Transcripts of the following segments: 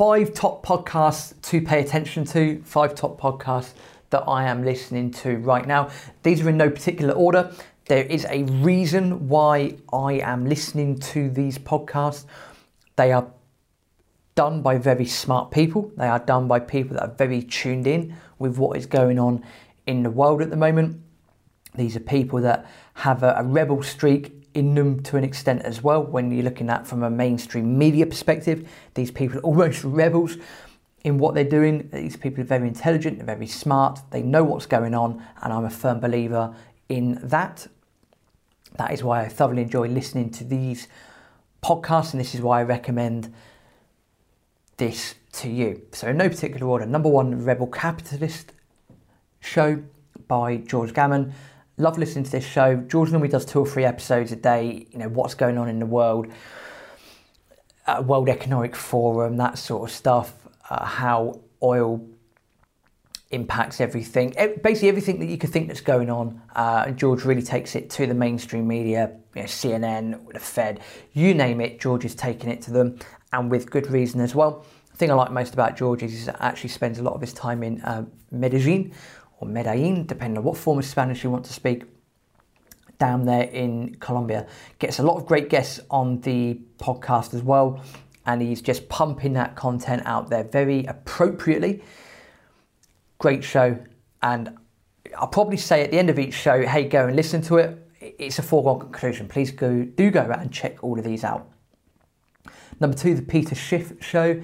five top podcasts to pay attention to, five top podcasts that I am listening to right now. These are in no particular order. There is a reason why I am listening to these podcasts. They are done by very smart people, they are done by people that are very tuned in with what is going on in the world at the moment. These are people that have a, a rebel streak in them to an extent as well. When you're looking at from a mainstream media perspective, these people are almost rebels in what they're doing. These people are very intelligent, they're very smart, they know what's going on, and I'm a firm believer in that. That is why I thoroughly enjoy listening to these podcasts, and this is why I recommend this to you. So, in no particular order, number one, Rebel Capitalist show by George Gammon. Love listening to this show. George normally does two or three episodes a day. You know what's going on in the world, uh, World Economic Forum, that sort of stuff. Uh, how oil impacts everything, basically everything that you could think that's going on. Uh, George really takes it to the mainstream media, you know, CNN, the Fed, you name it. George is taking it to them, and with good reason as well. The thing I like most about George is he actually spends a lot of his time in uh, Medellin, or Medellin, depending on what form of Spanish you want to speak, down there in Colombia. Gets a lot of great guests on the podcast as well, and he's just pumping that content out there very appropriately. Great show, and I'll probably say at the end of each show, hey, go and listen to it. It's a foregone conclusion. Please go, do go out and check all of these out. Number two, the Peter Schiff show.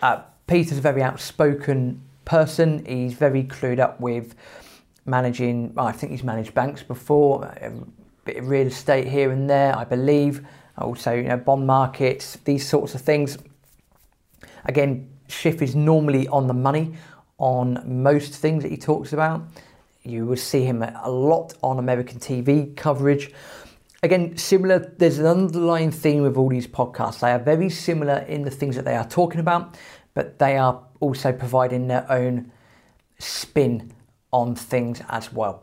Uh, Peter's a very outspoken person. He's very clued up with managing. I think he's managed banks before, a bit of real estate here and there, I believe. Also, you know, bond markets, these sorts of things. Again, Schiff is normally on the money on most things that he talks about. You will see him a lot on American TV coverage. Again, similar, there's an underlying theme with all these podcasts. They are very similar in the things that they are talking about, but they are also providing their own spin on things as well.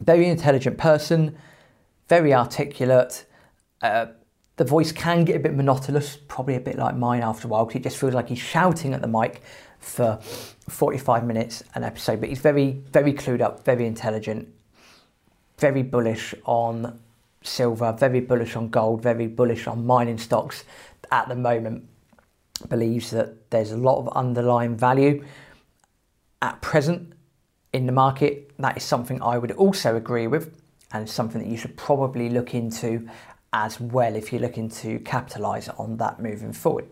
Very intelligent person, very articulate. Uh, the voice can get a bit monotonous, probably a bit like mine after a while, because it just feels like he's shouting at the mic for 45 minutes an episode. But he's very, very clued up, very intelligent, very bullish on silver, very bullish on gold, very bullish on mining stocks at the moment believes that there's a lot of underlying value at present in the market. That is something I would also agree with, and something that you should probably look into as well if you're looking to capitalize on that moving forward.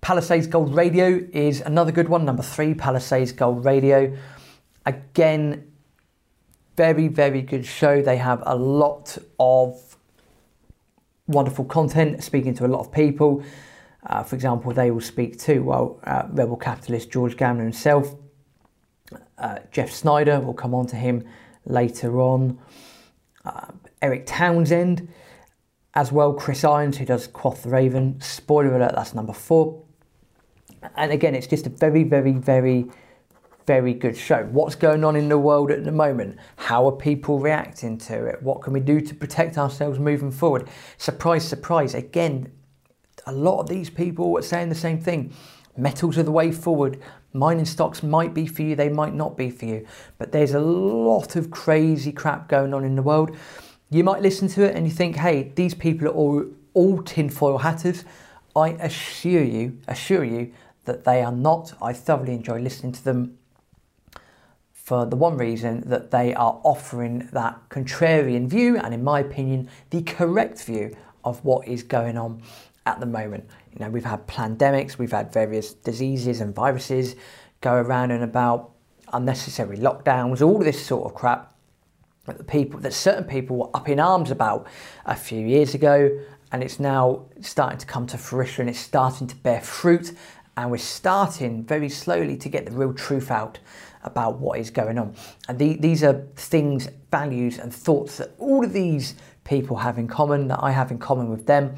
Palisades Gold Radio is another good one. Number three, Palisades Gold Radio. Again, very, very good show. They have a lot of wonderful content, speaking to a lot of people. Uh, for example, they will speak to, well, uh, rebel capitalist George Gammon himself. Uh, Jeff Snyder will come on to him later on. Uh, Erik Townsend, as well. Chris Irons, who does Quoth the Raven. Spoiler alert, that's number four. And again, it's just a very, very, very, very good show. What's going on in the world at the moment? How are people reacting to it? What can we do to protect ourselves moving forward? Surprise, surprise. Again, a lot of these people are saying the same thing. Metals are the way forward. Mining stocks might be for you, they might not be for you. But there's a lot of crazy crap going on in the world. You might listen to it and you think, hey, these people are all, all tinfoil hatters. I assure you, assure you that they are not. I thoroughly enjoy listening to them for the one reason that they are offering that contrarian view and, in my opinion, the correct view of what is going on at the moment. You know, we've had pandemics, we've had various diseases and viruses go around and about, unnecessary lockdowns, all this sort of crap that the people that certain people were up in arms about a few years ago, and it's now starting to come to fruition. It's starting to bear fruit, and we're starting very slowly to get the real truth out about what is going on. And the, these are things, values, and thoughts that all of these people have in common, that I have in common with them.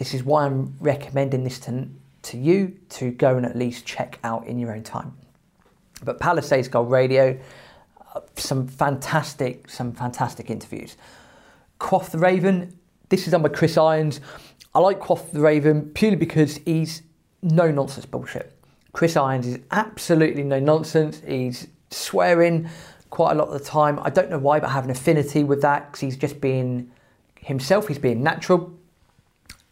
This is why I'm recommending this to, to you to go and at least check out in your own time. But Palisades Gold Radio, uh, some fantastic, some fantastic interviews. Quoth the Raven, this is done by Chris Irons. I like Quoth the Raven purely because he's no nonsense bullshit. Chris Irons is absolutely no nonsense. He's swearing quite a lot of the time. I don't know why, but I have an affinity with that because he's just being himself. He's being natural,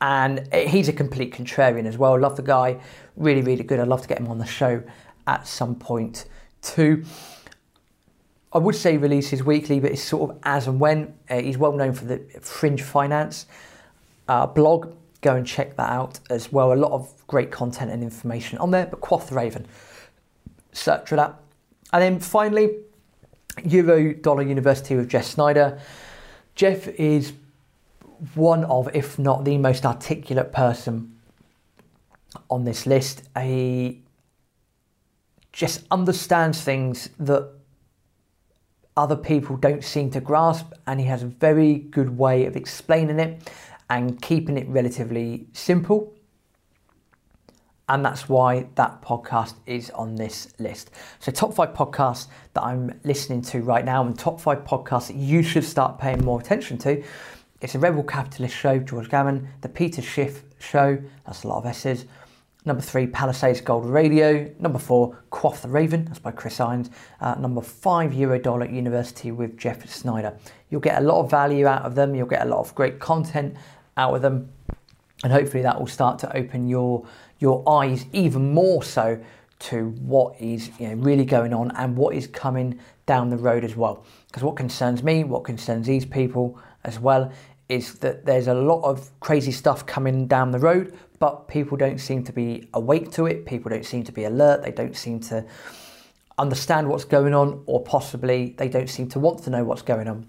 and he's a complete contrarian as well. Love the guy, really, really good. I'd love to get him on the show at some point too. I would say releases weekly, but it's sort of as and when. Uh, he's well known for the Fringe Finance uh, blog. Go and check that out as well. A lot of great content and information on there. But Quoth Raven, search for that. And then finally, Euro Dollar University with Jeff Snyder. Jeff is one of, if not the most articulate person on this list. He just understands things that other people don't seem to grasp, and he has a very good way of explaining it and keeping it relatively simple. And that's why that podcast is on this list. So, top five podcasts that I'm listening to right now, and top five podcasts that you should start paying more attention to. It's a Rebel Capitalist show, George Gammon, the Peter Schiff show, that's a lot of S's. Number three, Palisades Gold Radio. Number four, Quoth the Raven, that's by Chris Irons. Uh, number five, Eurodollar University with Jeff Snyder. You'll get a lot of value out of them, you'll get a lot of great content out of them, and hopefully that will start to open your your eyes even more so to what is you know, really going on and what is coming down the road as well. Because what concerns me, what concerns these people as well, is that there's a lot of crazy stuff coming down the road, but people don't seem to be awake to it. People don't seem to be alert. They don't seem to understand what's going on, or possibly they don't seem to want to know what's going on.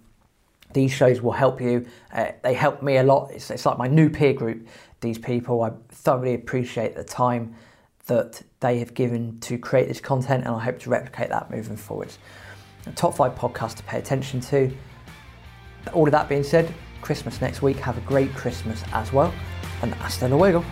These shows will help you. Uh, they help me a lot. It's, it's like my new peer group. These people, I thoroughly appreciate the time that they have given to create this content, and I hope to replicate that moving forwards. The top five podcasts to pay attention to. All of that being said, Christmas next week. Have a great Christmas as well, and hasta luego.